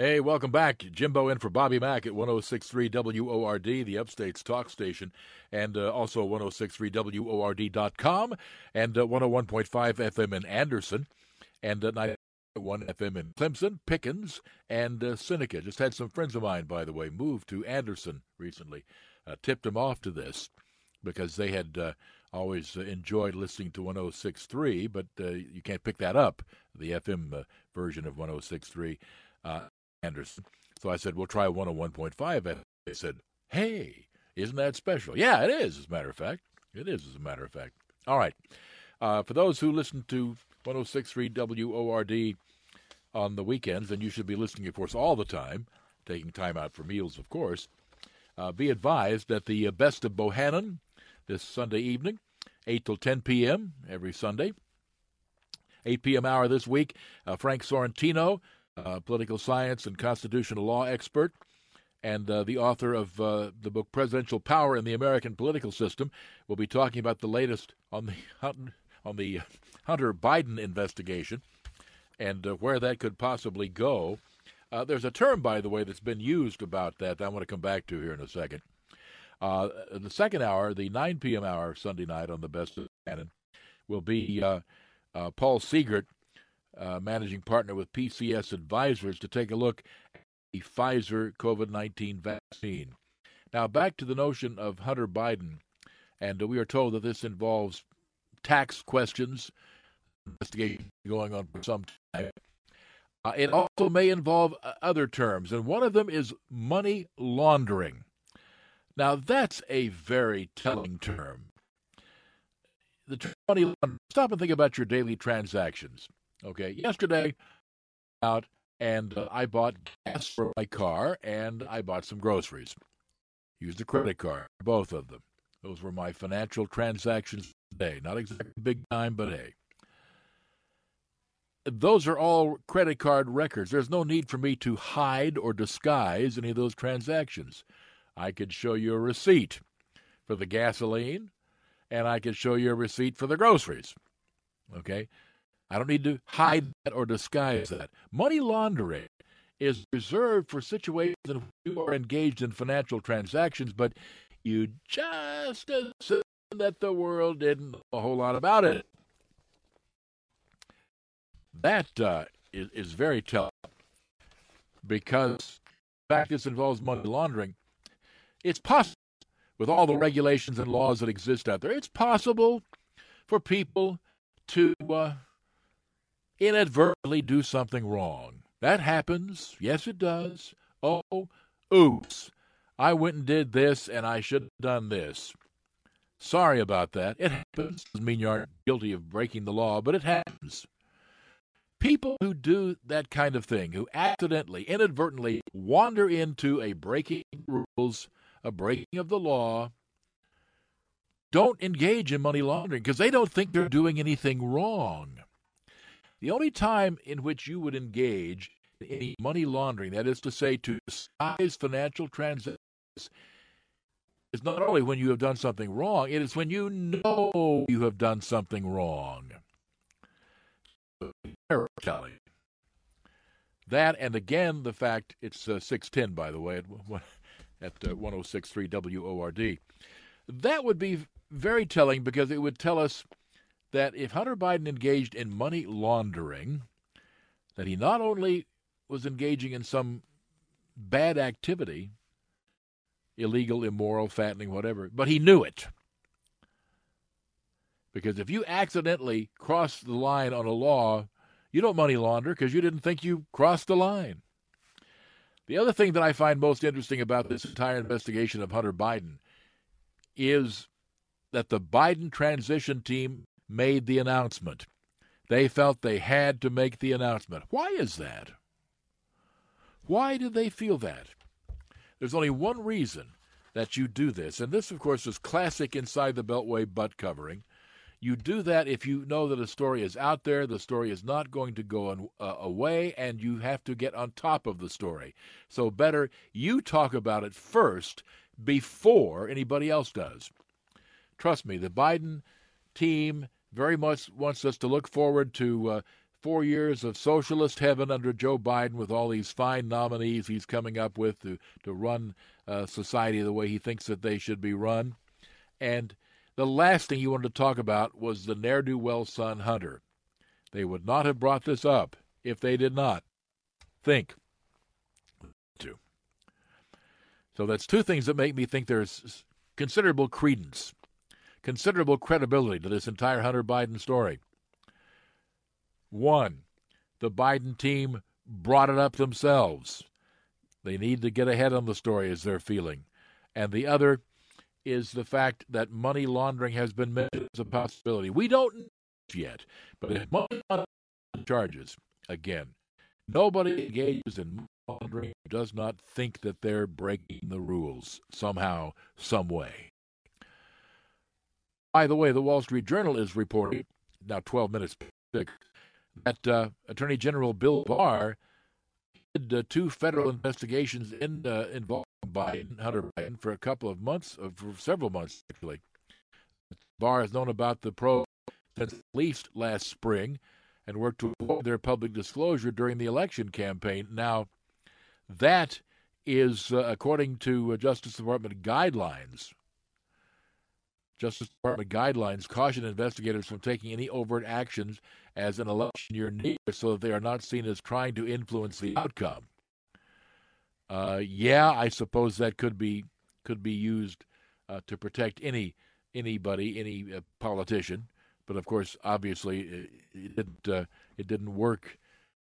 Hey, welcome back. Jimbo in for Bobby Mack at 1063 WORD, the Upstate's talk station, and uh, also 1063 WORD.com and uh, 101.5 FM in Anderson and uh, 91 FM in Clemson, Pickens, and uh, Seneca. Just had some friends of mine, by the way, move to Anderson recently. Uh, tipped them off to this because they had uh, always enjoyed listening to 106.3, but uh, you can't pick that up, the FM version of 106.3. Uh, Anderson. So I said, we'll try 101.5. And they said, hey, isn't that special? Yeah, it is, as a matter of fact. It is, as a matter of fact. All right. Uh, for those who listen to 106.3 WORD on the weekends, and you should be listening, of course, all the time, taking time out for meals, of course, uh, be advised that the uh, Best of Bohannon this Sunday evening, 8 till 10 p.m. every Sunday. 8 p.m. hour this week, uh, Frank Sorrentino uh, political science and constitutional law expert, and uh, the author of uh, the book Presidential Power in the American Political System, will be talking about the latest on the on the Hunter Biden investigation and uh, where that could possibly go. Uh, there's a term, by the way, that's been used about that, that I want to come back to here in a second. Uh, the second hour, the 9 p.m. hour Sunday night on the Best of Bohannon, will be Paul Siegert uh, managing partner with PCS Advisors, to take a look at the Pfizer COVID 19 vaccine. Now, back to the notion of Hunter Biden, and we are told that this involves tax questions, investigation going on for some time. Uh, it also may involve uh, other terms, and one of them is money laundering. Now, that's a very telling term. The term money laundering, stop and think about your daily transactions. Okay, yesterday out and uh, I bought gas for my car and I bought some groceries. Used a credit card, both of them. Those were my financial transactions today. Not exactly big time, but hey. Those are all credit card records. There's no need for me to hide or disguise any of those transactions. I could show you a receipt for the gasoline, and I could show you a receipt for the groceries. Okay? I don't need to hide that or disguise that. Money laundering is reserved for situations in which you are engaged in financial transactions, but you just assume that the world didn't know a whole lot about it. That uh, is, is very telling because the fact this involves money laundering. It's possible, with all the regulations and laws that exist out there, it's possible for people to uh, inadvertently do something wrong. That happens. Yes, it does. Oh, oops. I went and did this and I should have done this. Sorry about that. It happens. Doesn't mean you aren't guilty of breaking the law, but it happens. People who do that kind of thing, who accidentally, inadvertently wander into a breaking rules, a breaking of the law, don't engage in money laundering because they don't think they're doing anything wrong. The only time in which you would engage in any money laundering, that is to say, to disguise financial transactions, is not only when you have done something wrong, it is when you know you have done something wrong. That, and again, the fact it's uh, 610, by the way, at, at uh, 1063 WORD. That would be very telling because it would tell us that if Hunter Biden engaged in money laundering, that he not only was engaging in some bad activity, illegal, immoral, fattening, whatever, but he knew it. Because if you accidentally cross the line on a law, you don't money launder because you didn't think you crossed the line. The other thing that I find most interesting about this entire investigation of Hunter Biden is that the Biden transition team made the announcement. They felt they had to make the announcement. Why is that? Why did they feel that? There's only one reason that you do this, and this, of course, is classic inside the Beltway butt covering. You do that if you know that a story is out there, the story is not going to go on, uh, away, and you have to get on top of the story. So, better you talk about it first before anybody else does. Trust me, the Biden team very much wants us to look forward to uh, four years of socialist heaven under Joe Biden with all these fine nominees he's coming up with to, to run uh, society the way he thinks that they should be run. And the last thing he wanted to talk about was the ne'er do well son, Hunter. They would not have brought this up if they did not think to. So that's two things that make me think there's considerable credence, considerable credibility to this entire Hunter Biden story. One, the Biden team brought it up themselves. They need to get ahead on the story, as they're feeling. And the other is the fact that money laundering has been mentioned as a possibility. We don't know yet, but if money laundering charges, again, nobody engages in money laundering does not think that they're breaking the rules somehow, some way. By the way, the Wall Street Journal is reporting, now 12 minutes that uh, Attorney General Bill Barr did uh, two federal investigations in, uh, involving Biden, Hunter Biden, for a couple of months, uh, for several months actually. Barr has known about the probe since at least last spring and worked to avoid their public disclosure during the election campaign. Now, that is uh, according to uh, Justice Department guidelines Justice Department guidelines caution investigators from taking any overt actions as an election year near so that they are not seen as trying to influence the outcome. Uh, yeah, I suppose that could be could be used uh, to protect any anybody, any uh, politician. But of course, obviously, it, it didn't uh, it didn't work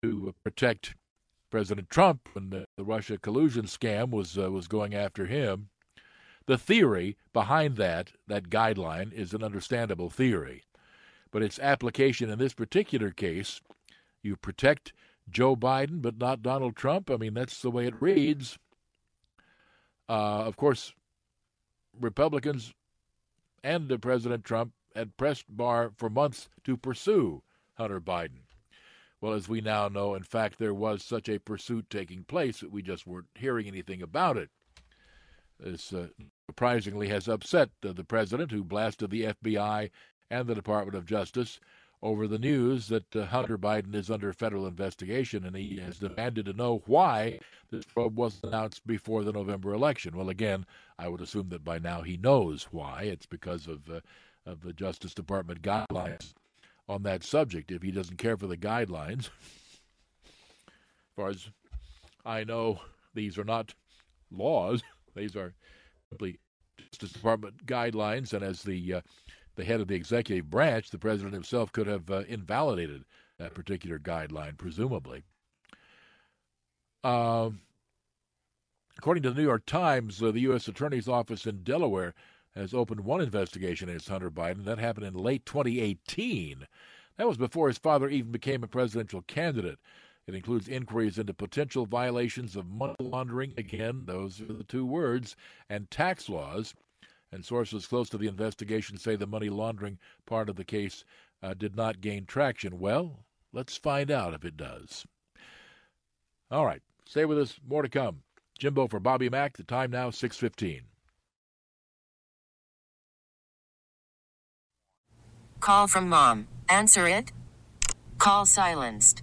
to protect President Trump when the, the Russia collusion scam was uh, was going after him. The theory behind that, that guideline, is an understandable theory. But its application in this particular case, you protect Joe Biden but not Donald Trump. I mean, that's the way it reads. Uh, of course, Republicans and President Trump had pressed Barr for months to pursue Hunter Biden. Well, as we now know, in fact, there was such a pursuit taking place that we just weren't hearing anything about it. This uh, surprisingly has upset the president, who blasted the FBI and the Department of Justice over the news that uh, Hunter Biden is under federal investigation, and he has demanded to know why this probe wasn't announced before the November election. Well, again, I would assume that by now he knows why. It's because of uh, of the Justice Department guidelines on that subject. If he doesn't care for the guidelines, as far as I know, these are not laws. These are simply Justice Department guidelines, and as the uh, the head of the executive branch, the president himself could have uh, invalidated that particular guideline, presumably. Uh, according to the New York Times, uh, the U.S. Attorney's Office in Delaware has opened one investigation against Hunter Biden. That happened in late 2018. That was before his father even became a presidential candidate. It includes inquiries into potential violations of money laundering, again, those are the two words, and tax laws. And sources close to the investigation say the money laundering part of the case uh, did not gain traction. Well, let's find out if it does. All right, stay with us. More to come. Jimbo for Bobby Mack. The time now 6:15. Call from mom. Answer it. Call silenced.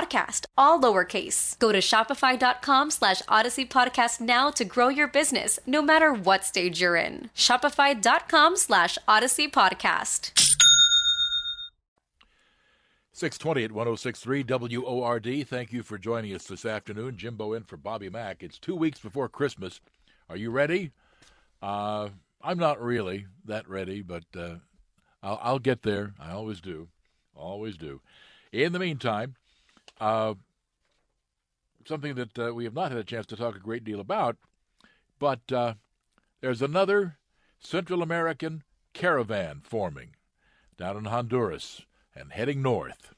all lowercase. Go to shopify.com slash odyssey podcast now to grow your business, no matter what stage you're in. Shopify.com slash odyssey podcast. 620 at 1063 WORD. Thank you for joining us this afternoon. Jimbo in for Bobby Mack. It's two weeks before Christmas. Are you ready? Uh, I'm not really that ready, but uh, I'll, I'll, get there. I always do. Always do. In the meantime, uh, something that uh, we have not had a chance to talk a great deal about, but uh, there's another Central American caravan forming down in Honduras and heading north.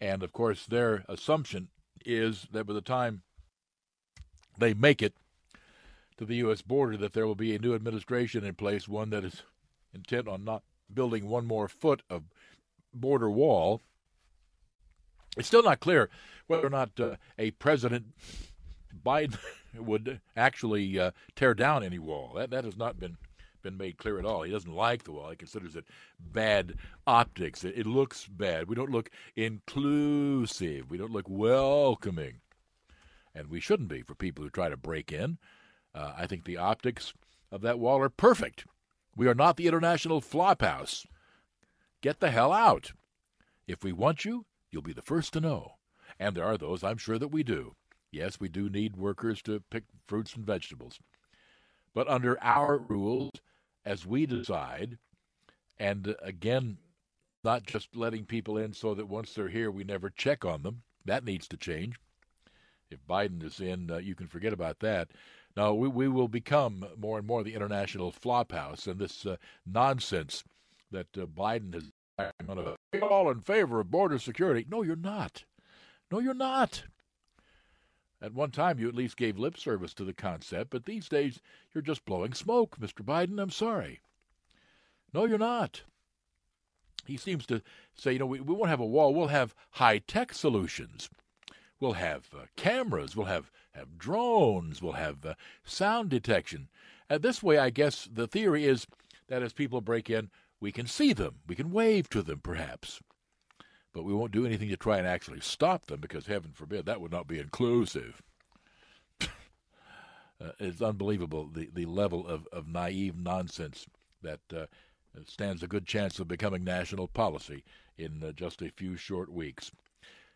And of course, their assumption is that by the time they make it to the U.S. border, that there will be a new administration in place, one that is intent on not building one more foot of border wall. It's still not clear whether or not uh, a President Biden would actually uh, tear down any wall. That that has not been been made clear at all. He doesn't like the wall. He considers it bad optics. It, it looks bad. We don't look inclusive. We don't look welcoming. And we shouldn't be for people who try to break in. Uh, I think the optics of that wall are perfect. We are not the international flophouse. Get the hell out. If we want you, you'll be the first to know. And there are those, I'm sure, that we do. Yes, we do need workers to pick fruits and vegetables. But under our rules, as we decide, and uh, again, not just letting people in so that once they're here, we never check on them. That needs to change. If Biden is in, uh, you can forget about that. Now, we, we will become more and more the international flophouse, and this uh, nonsense that uh, Biden has all in favor of border security. No, you're not. No, you're not. At one time, you at least gave lip service to the concept, but these days you're just blowing smoke, Mr. Biden. I'm sorry. No, you're not. He seems to say, you know, we, we won't have a wall, we'll have high tech solutions. We'll have uh, cameras, we'll have, have drones, we'll have uh, sound detection. And this way, I guess the theory is that as people break in, we can see them, we can wave to them, perhaps but we won't do anything to try and actually stop them because, heaven forbid, that would not be inclusive. uh, it's unbelievable the, the level of, of naive nonsense that uh, stands a good chance of becoming national policy in uh, just a few short weeks.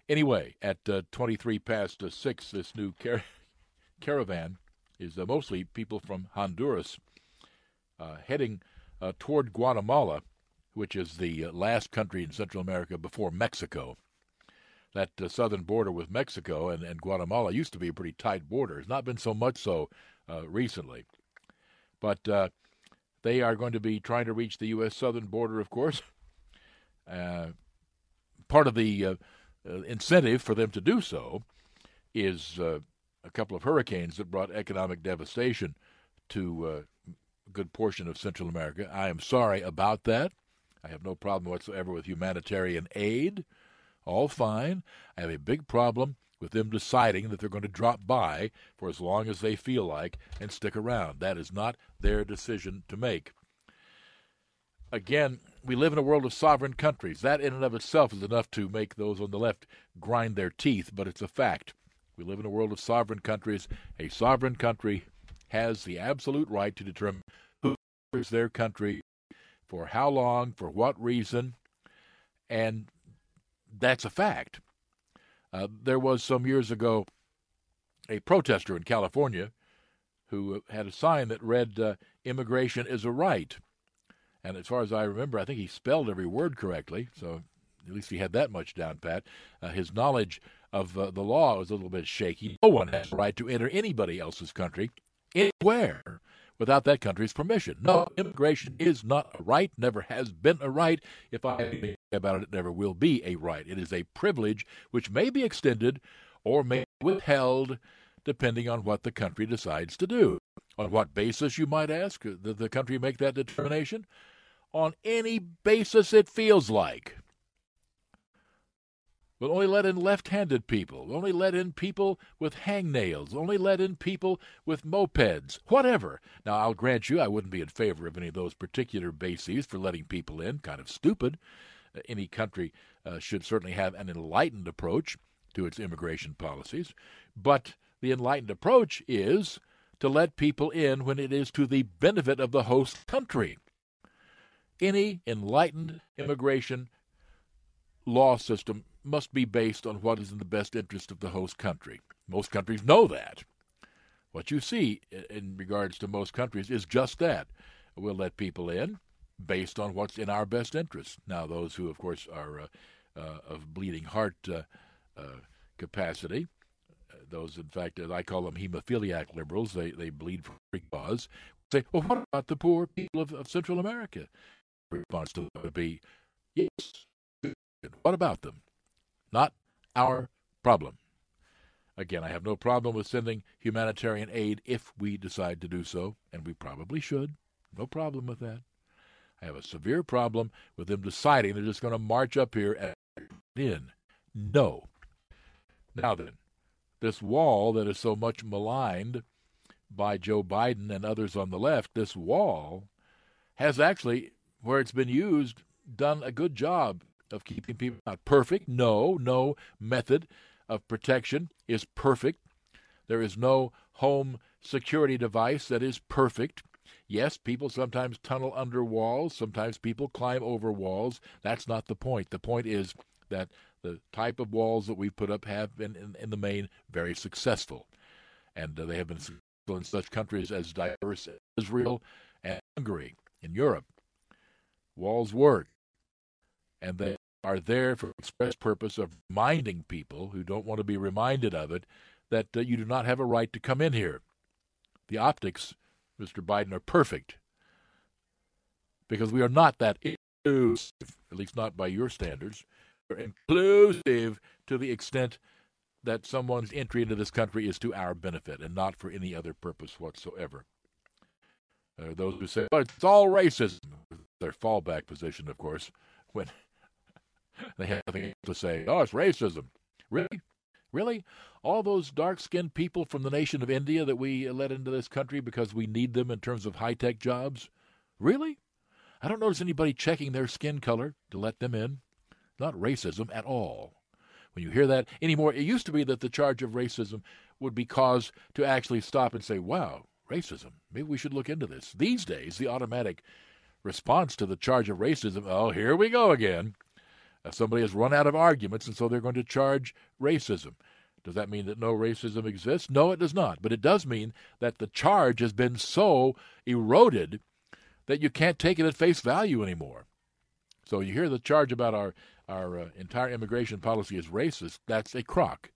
Anyway, at uh, 23 past uh, 6, this new car- caravan is uh, mostly people from Honduras heading toward Guatemala which is the uh, last country in Central America before Mexico. That uh, southern border with Mexico and, and Guatemala used to be a pretty tight border. It's not been so much so uh, recently. But uh, they are going to be trying to reach the U.S. southern border, of course. Uh, part of the uh, incentive for them to do so is a couple of hurricanes that brought economic devastation to a good portion of Central America. I am sorry about that. I have no problem whatsoever with humanitarian aid. All fine. I have a big problem with them deciding that they're going to drop by for as long as they feel like and stick around. That is not their decision to make. Again, we live in a world of sovereign countries. That in and of itself is enough to make those on the left grind their teeth, but it's a fact. We live in a world of sovereign countries. A sovereign country has the absolute right to determine their country for how long, for what reason, and that's a fact. Uh, there was some years ago a protester in California who had a sign that read, uh, Immigration is a right. And as far as I remember, I think he spelled every word correctly, so at least he had that much down pat. Uh, his knowledge of uh, the law was a little bit shaky. No one has a right to enter anybody else's country anywhere without that country's permission. No, immigration is not a right, never has been a right. If I say about it, it never will be a right. It is a privilege which may be extended or may be withheld depending on what the country decides to do. On what basis, you might ask, did the country make that determination? On any basis it feels like. We'll only let in left handed people. Only let in people with hangnails. Only let in people with mopeds. Whatever. Now, I'll grant you I wouldn't be in favor of any of those particular bases for letting people in. Kind of stupid. Uh, any country uh, should certainly have an enlightened approach to its immigration policies. But the enlightened approach is to let people in when it is to the benefit of the host country. Any enlightened immigration law system must be based on what is in the best interest of the host country. Most countries know that. What you see in regards to most countries is just that. We'll let people in based on what's in our best interest. Now, those who, of course, are uh, uh, of bleeding heart uh, uh capacity, uh, those, in fact, as I call them hemophiliac liberals, they, they bleed for a cause, say, well, what about the poor people of, of Central America? Response to that would be, yes, what about them? Not our problem. Again, I have no problem with sending humanitarian aid if we decide to do so, and we probably should. No problem with that. I have a severe problem with them deciding they're just going to march up here and in. No. Now then, this wall that is so much maligned by Joe Biden and others on the left, this wall has actually, where it's been used, done a good job of keeping people out. Perfect? No, no method of protection is perfect. There is no home security device that is perfect. Yes, people sometimes tunnel under walls, sometimes people climb over walls. That's not the point. The point is that the type of walls that we've put up have been, in, in the main, very successful. And uh, they have been successful in such countries as diverse as Israel and Hungary in Europe. Walls work and they are there for express purpose of reminding people who don't want to be reminded of it that uh, you do not have a right to come in here. The optics, Mr. Biden, are perfect because we are not that inclusive, at least not by your standards. We're inclusive to the extent that someone's entry into this country is to our benefit and not for any other purpose whatsoever. There are those who say, well, it's all racism. Their fallback position, of course, when they have nothing to say. Oh, it's racism. Really? Really? All those dark skinned people from the nation of India that we let into this country because we need them in terms of high tech jobs? Really? I don't notice anybody checking their skin color to let them in. Not racism at all. When you hear that anymore, it used to be that the charge of racism would be cause to actually stop and say, wow, racism. Maybe we should look into this. These days, the automatic response to the charge of racism, oh, here we go again. Somebody has run out of arguments, and so they're going to charge racism. Does that mean that no racism exists? No, it does not. But it does mean that the charge has been so eroded that you can't take it at face value anymore. So you hear the charge about our our uh, entire immigration policy is racist. That's a crock.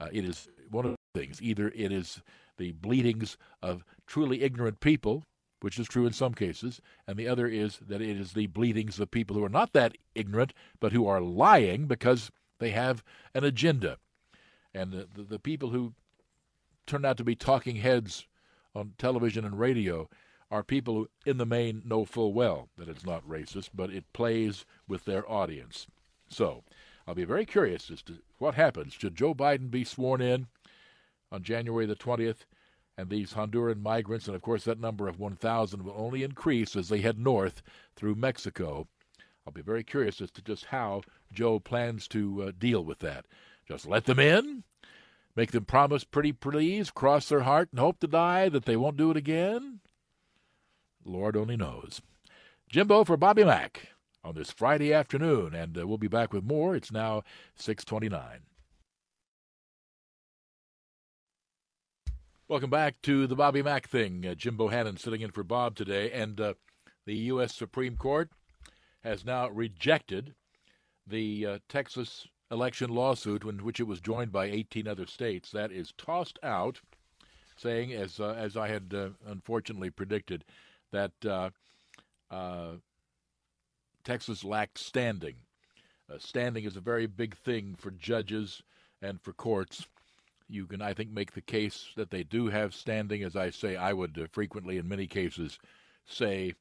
Uh, it is one of things. Either it is the bleedings of truly ignorant people which is true in some cases, and the other is that it is the bleedings of people who are not that ignorant, but who are lying because they have an agenda. And the, the, the people who turn out to be talking heads on television and radio are people who, in the main, know full well that it's not racist, but it plays with their audience. So, I'll be very curious as to what happens. Should Joe Biden be sworn in on January the 20th? And these Honduran migrants, and of course that number of 1,000 will only increase as they head north through Mexico. I'll be very curious as to just how Joe plans to uh, deal with that. Just let them in, make them promise pretty please, cross their heart, and hope to die that they won't do it again? Lord only knows. Jimbo for Bobby Mack on this Friday afternoon, and uh, we'll be back with more. It's now 629. Welcome back to the Bobby Mack thing. Uh, Jim Bohannon sitting in for Bob today, and uh, the U.S. Supreme Court has now rejected the uh, Texas election lawsuit in which it was joined by 18 other states. That is tossed out, saying, as uh, as I had uh, unfortunately predicted, that uh, Texas lacked standing. Uh, standing is a very big thing for judges and for courts. You can, I think, make the case that they do have standing. As I say, I would uh, frequently, in many cases, say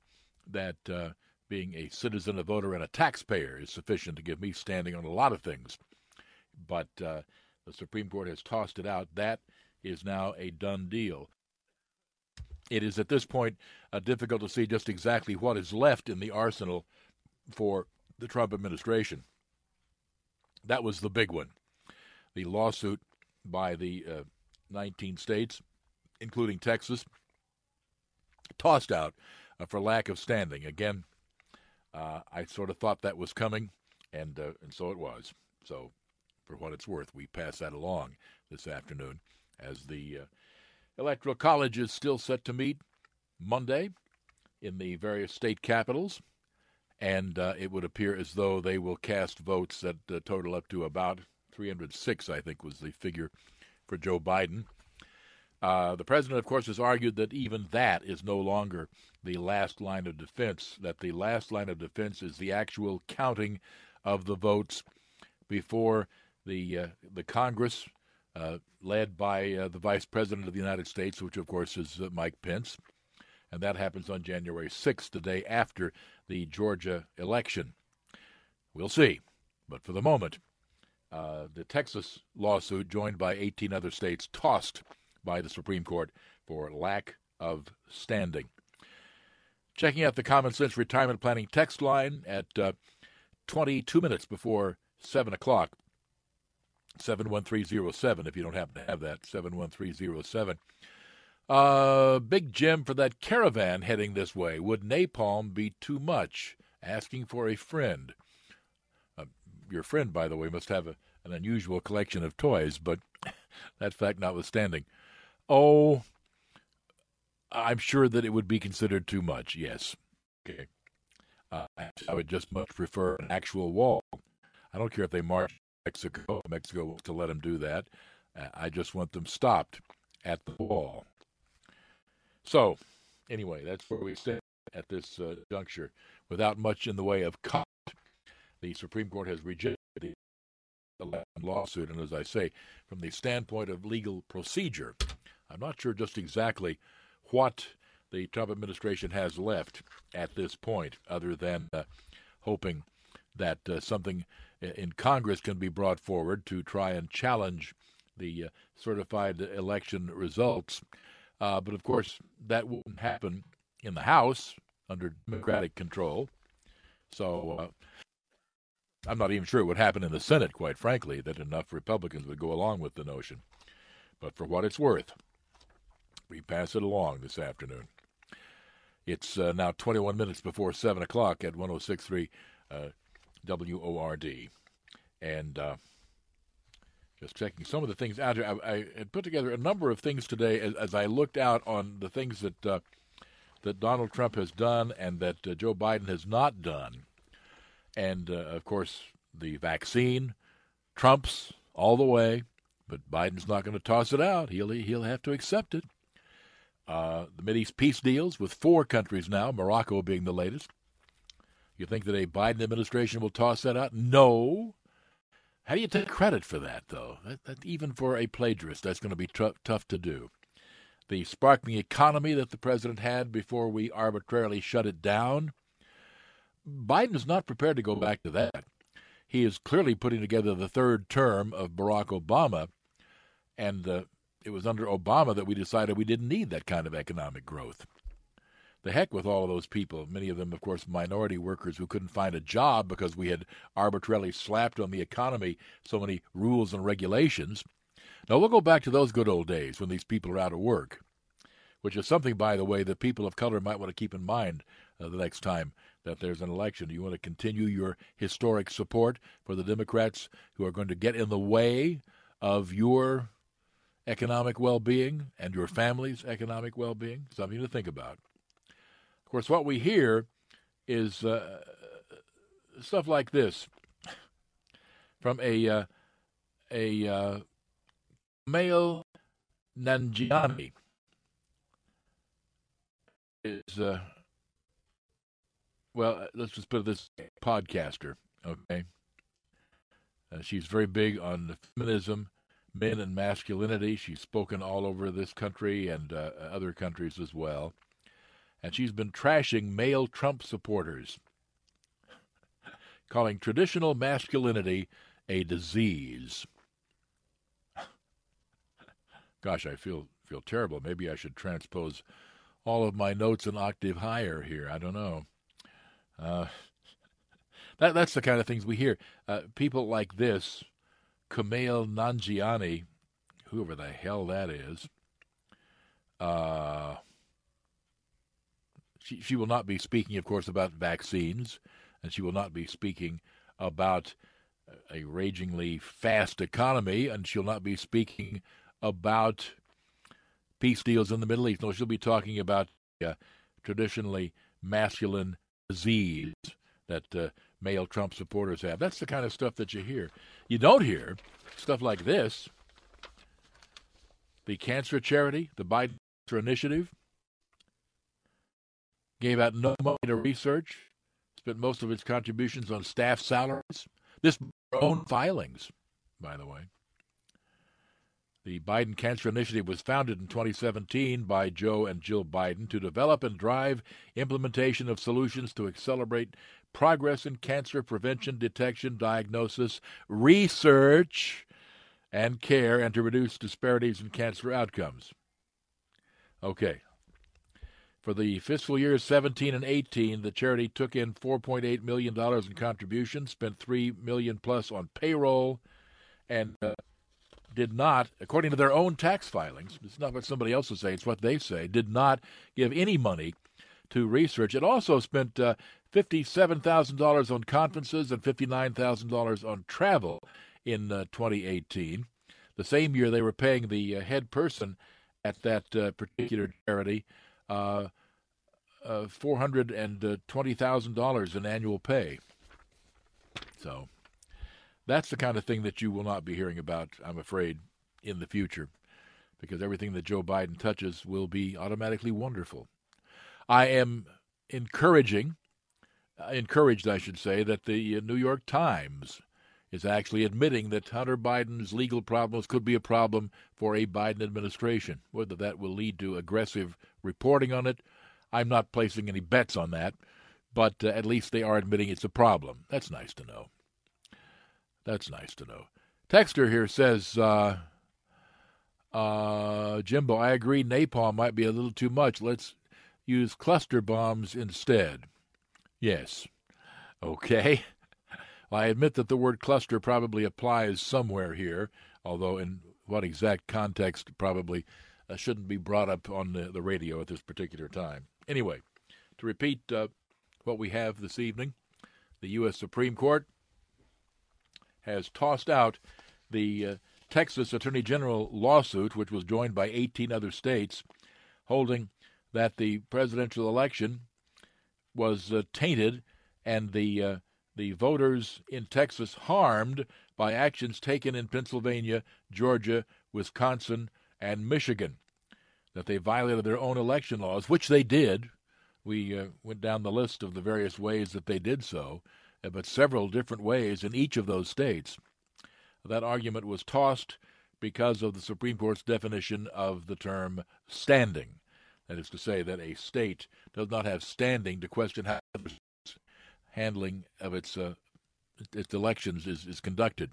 that uh, being a citizen, a voter, and a taxpayer is sufficient to give me standing on a lot of things. But uh, the Supreme Court has tossed it out. That is now a done deal. It is at this point uh, difficult to see just exactly what is left in the arsenal for the Trump administration. That was the big one. The lawsuit by the uh, 19 states, including Texas, tossed out uh, for lack of standing. Again, uh, I sort of thought that was coming, and uh, and so it was. So, for what it's worth, we pass that along this afternoon as the uh, Electoral College is still set to meet Monday in the various state capitals, and uh, it would appear as though they will cast votes that total up to about 306, I think was the figure for Joe Biden. Uh, the president, of course, has argued that even that is no longer the last line of defense, that the last line of defense is the actual counting of the votes before the, uh, the Congress, uh, led by uh, the Vice President of the United States, which, of course, is uh, Mike Pence. And that happens on January 6th, the day after the Georgia election. We'll see. But for the moment, uh, the Texas lawsuit, joined by 18 other states, tossed by the Supreme Court for lack of standing. Checking out the Common Sense Retirement Planning text line at uh, 22 minutes before 7 o'clock. 71307 if you don't happen to have that 71307 uh big jim for that caravan heading this way would napalm be too much asking for a friend your friend by the way must have a, an unusual collection of toys but that fact notwithstanding Oh, I'm sure that it would be considered too much. Yes. Okay. Uh, I would just much prefer an actual wall. I don't care if they march Mexico. Mexico wants to let them do that. Uh, I just want them stopped at the wall. So, anyway, that's where we stand at this uh, juncture. Without much in the way of the Supreme Court has rejected the lawsuit. And as I say, from the standpoint of legal procedure, I'm not sure just exactly what the Trump administration has left at this point, other than uh, hoping that uh, something in Congress can be brought forward to try and challenge the uh, certified election results. Uh, but of course, that wouldn't happen in the House under Democratic control. So uh, I'm not even sure it would happen in the Senate, quite frankly, that enough Republicans would go along with the notion. But for what it's worth, we pass it along this afternoon. It's uh, now 21 minutes before 7 o'clock at 1063 uh, WORD. And uh, just checking some of the things out here. I, I, had put together a number of things today as, as I looked out on the things that uh, that Donald Trump has done and that uh, Joe Biden has not done. And, uh, of course, the vaccine trumps all the way, but Biden's not going to toss it out. He'll, he'll have to accept it. Uh, the Mideast peace deals with four countries now, Morocco being the latest. You think that a Biden administration will toss that out? No. How do you take credit for that, though? That, that, even for a plagiarist, that's going to be t- tough to do. The sparkling economy that the president had before we arbitrarily shut it down, Biden is not prepared to go back to that. He is clearly putting together the third term of Barack Obama, and uh, it was under Obama that we decided we didn't need that kind of economic growth. The heck with all of those people, many of them, of course, minority workers who couldn't find a job because we had arbitrarily slapped on the economy so many rules and regulations. Now, we'll go back to those good old days when these people are out of work, which is something, by the way, that people of color might want to keep in mind uh, the next time that there's an election. Do you want to continue your historic support for the Democrats who are going to get in the way of your economic well being and your family's economic well being. Something to think about. Of course, what we hear is uh, stuff like this from a uh, a uh, male Nanjiani is uh, well, let's just put this podcaster, okay? Uh, she's very big on feminism, men and masculinity. She's spoken all over this country and uh, other countries as well. And she's been trashing male Trump supporters, calling traditional masculinity a disease. Gosh, I feel feel terrible. Maybe I should transpose all of my notes an octave higher here. I don't know. Uh, that that's the kind of things we hear. Uh, people like this, Kumail Nanjiani, whoever the hell that is. Uh, she she will not be speaking, of course, about vaccines, and she will not be speaking about a ragingly fast economy, and she'll not be speaking about peace deals in the Middle East. No, she'll be talking about uh, traditionally masculine disease that uh, male Trump supporters have. That's the kind of stuff that you hear. You don't hear stuff like this. The cancer charity, the Biden Initiative, gave out no money to research, spent most of its contributions on staff salaries. This own filings, by the way. The Biden Cancer Initiative was founded in 2017 by Joe and Jill Biden to develop and drive implementation of solutions to accelerate progress in cancer prevention, detection, diagnosis, research, and care, and to reduce disparities in cancer outcomes. Okay. For the fiscal years 17 and 18, the charity took in 4.8 million dollars in contributions, spent 3 million plus on payroll, and uh, did not, according to their own tax filings, it's not what somebody else will say, it's what they say, did not give any money to research. It also spent uh, $57,000 on conferences and $59,000 on travel in uh, 2018. The same year, they were paying the uh, head person at that uh, particular charity uh, uh, $420,000 in annual pay. So that's the kind of thing that you will not be hearing about, I'm afraid, in the future, because everything that Joe Biden touches will be automatically wonderful. I am encouraging, uh, encouraged, I should say, that the uh, New York Times is actually admitting that Hunter Biden's legal problems could be a problem for a Biden administration. Whether that will lead to aggressive reporting on it, I'm not placing any bets on that, but uh, at least they are admitting it's a problem. That's nice to know. That's nice to know. Texter here says, uh, uh, Jimbo, I agree napalm might be a little too much. Let's use cluster bombs instead. Yes. Okay. Well, I admit that the word cluster probably applies somewhere here, although in what exact context probably uh, shouldn't be brought up on the, the, radio at this particular time. Anyway, to repeat uh, what we have this evening, the U.S. Supreme Court has tossed out the uh, Texas Attorney General lawsuit, which was joined by 18 other states, holding that the presidential election was uh, tainted and the uh, the voters in Texas harmed by actions taken in Pennsylvania, Georgia, Wisconsin, and Michigan. That they violated their own election laws, which they did. We uh, went down the list of the various ways that they did so but several different ways in each of those states. That argument was tossed because of the Supreme Court's definition of the term standing. That is to say, that a state does not have standing to question how the handling of its uh, its elections is, is conducted.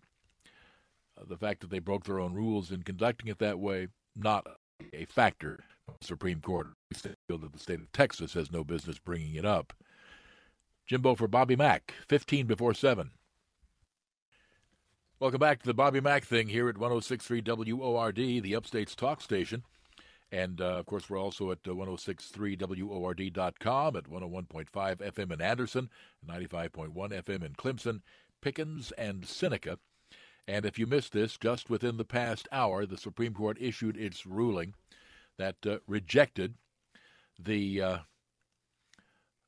Uh, the fact that they broke their own rules in conducting it that way, not a factor. Supreme Court feel that the state of Texas has no business bringing it up. Jimbo for Bobby Mack, 15 before 7. Welcome back to the Bobby Mack thing here at 1063 WORD, the Upstate's talk station. And uh, of course, we're also at uh, 1063WORD.com, at 101.5 FM in Anderson, 95.1 FM in Clemson, Pickens, and Seneca. And if you missed this, just within the past hour, the Supreme Court issued its ruling that uh, rejected the uh,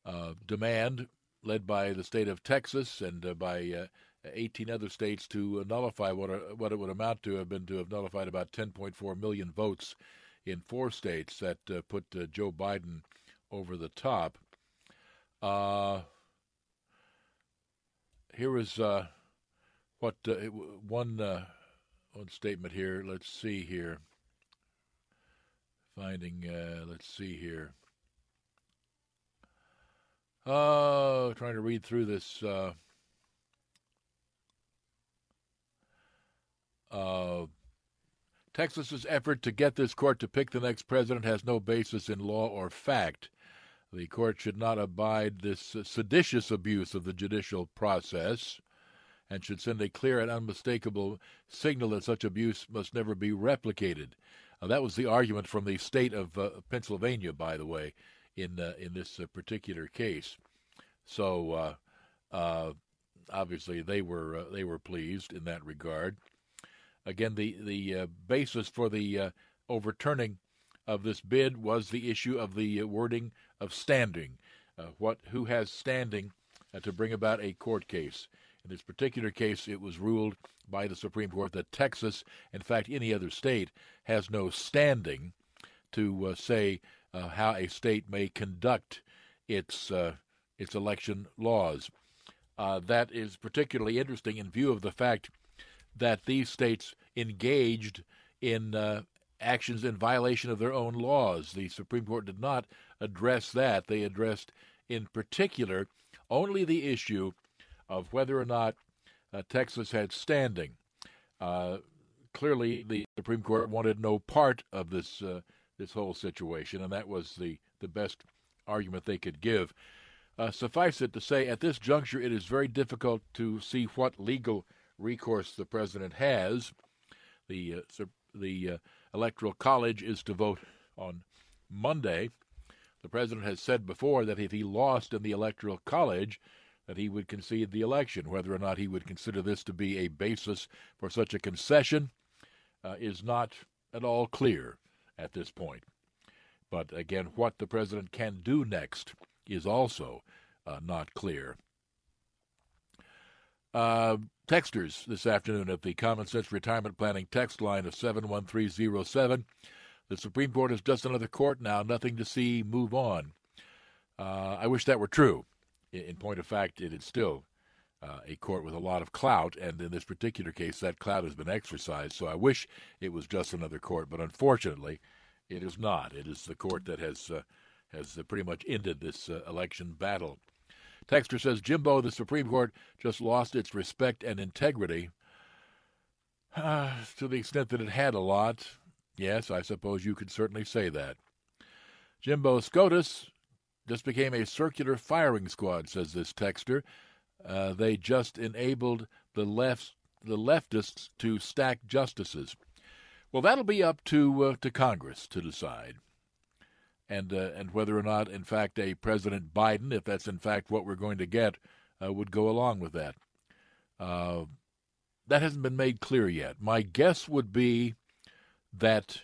uh, demand led by the state of Texas and uh, by uh, 18 other states to nullify what, are, what it would amount to have been to have nullified about 10.4 million votes in four states that uh, put uh, Joe Biden over the top. Uh, here is uh, what uh, one uh, one statement here. Let's see here. Finding. Uh, let's see here. Oh, trying to read through this. Uh, uh, Texas's effort to get this court to pick the next president has no basis in law or fact. The court should not abide this seditious abuse of the judicial process and should send a clear and unmistakable signal that such abuse must never be replicated. Uh, that was the argument from the state of uh, Pennsylvania, by the way, in uh, in this uh, particular case. So uh, uh, obviously they were they were pleased in that regard. Again, the the basis for the overturning of this bid was the issue of the wording of standing. what who has standing to bring about a court case? In this particular case, it was ruled by the Supreme Court that Texas, in fact, any other state, has no standing to uh, say uh, how a state may conduct its uh, its election laws. Uh, that is particularly interesting in view of the fact that these states engaged in uh, actions in violation of their own laws. The Supreme Court did not address that. They addressed, in particular, only the issue of whether or not uh, Texas had standing. Uh, clearly, the Supreme Court wanted no part of this this whole situation, and that was the, the best argument they could give. Uh, suffice it to say, at this juncture, it is very difficult to see what legal recourse the president has. The uh, the uh, electoral college is to vote on Monday. The president has said before that if he lost in the electoral college, that he would concede the election. Whether or not he would consider this to be a basis for such a concession uh, is not at all clear at this point. But again, what the president can do next is also uh, not clear. Uh, texters this afternoon at the Common Sense Retirement Planning text line of 71307. The Supreme Court is just another court now, nothing to see, move on. Uh, I wish that were true in point of fact, it is still uh, a court with a lot of clout, and in this particular case, that clout has been exercised. So I wish it was just another court, but unfortunately, it is not. It is the court that has uh, has uh, pretty much ended this uh, election battle. Texter says Jimbo, the Supreme Court just lost its respect and integrity. to the extent that it had a lot, yes, I suppose you could certainly say that. Jimbo SCOTUS just became a circular firing squad, says this texter. Uh, they just enabled the left the leftists to stack justices. Well, that'll be up to uh, to Congress to decide, and uh, and whether or not, in fact, a President Biden, if that's in fact what we're going to get, uh, would go along with that. Uh, that hasn't been made clear yet. My guess would be that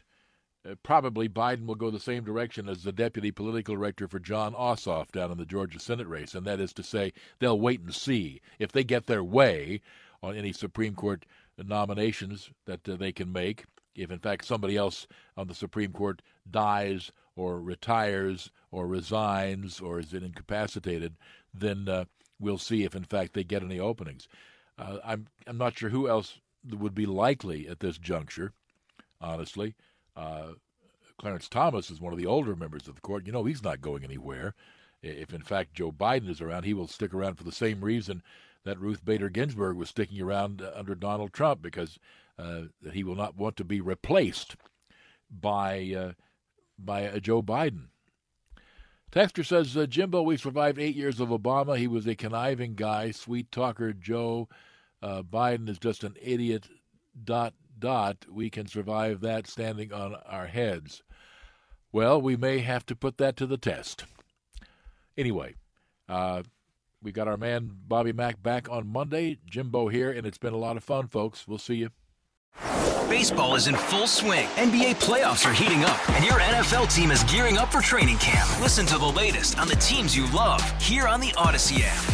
uh, probably Biden will go the same direction as the deputy political director for Jon Ossoff down in the Georgia Senate race, and that is to say, they'll wait and see if they get their way on any Supreme Court nominations that uh, they can make. If in fact somebody else on the Supreme Court dies or retires or resigns or is incapacitated, then uh, we'll see if in fact they get any openings. Uh, I'm I'm not sure who else would be likely at this juncture, honestly. Uh, Clarence Thomas is one of the older members of the court. You know, he's not going anywhere. If, in fact, Joe Biden is around, he will stick around for the same reason that Ruth Bader Ginsburg was sticking around uh, under Donald Trump, because uh, he will not want to be replaced by uh, by uh, Joe Biden. Texter says, uh, Jimbo, we survived eight years of Obama. He was a conniving guy, sweet talker. Joe Biden is just an idiot. Dot dot, we can survive that standing on our heads. Well, we may have to put that to the test. Anyway, uh, we got our man Bobby Mack back on Monday. Jimbo here, and it's been a lot of fun, folks. We'll see you. Baseball is in full swing. NBA playoffs are heating up, and your NFL team is gearing up for training camp. Listen to the latest on the teams you love here on the Odyssey app.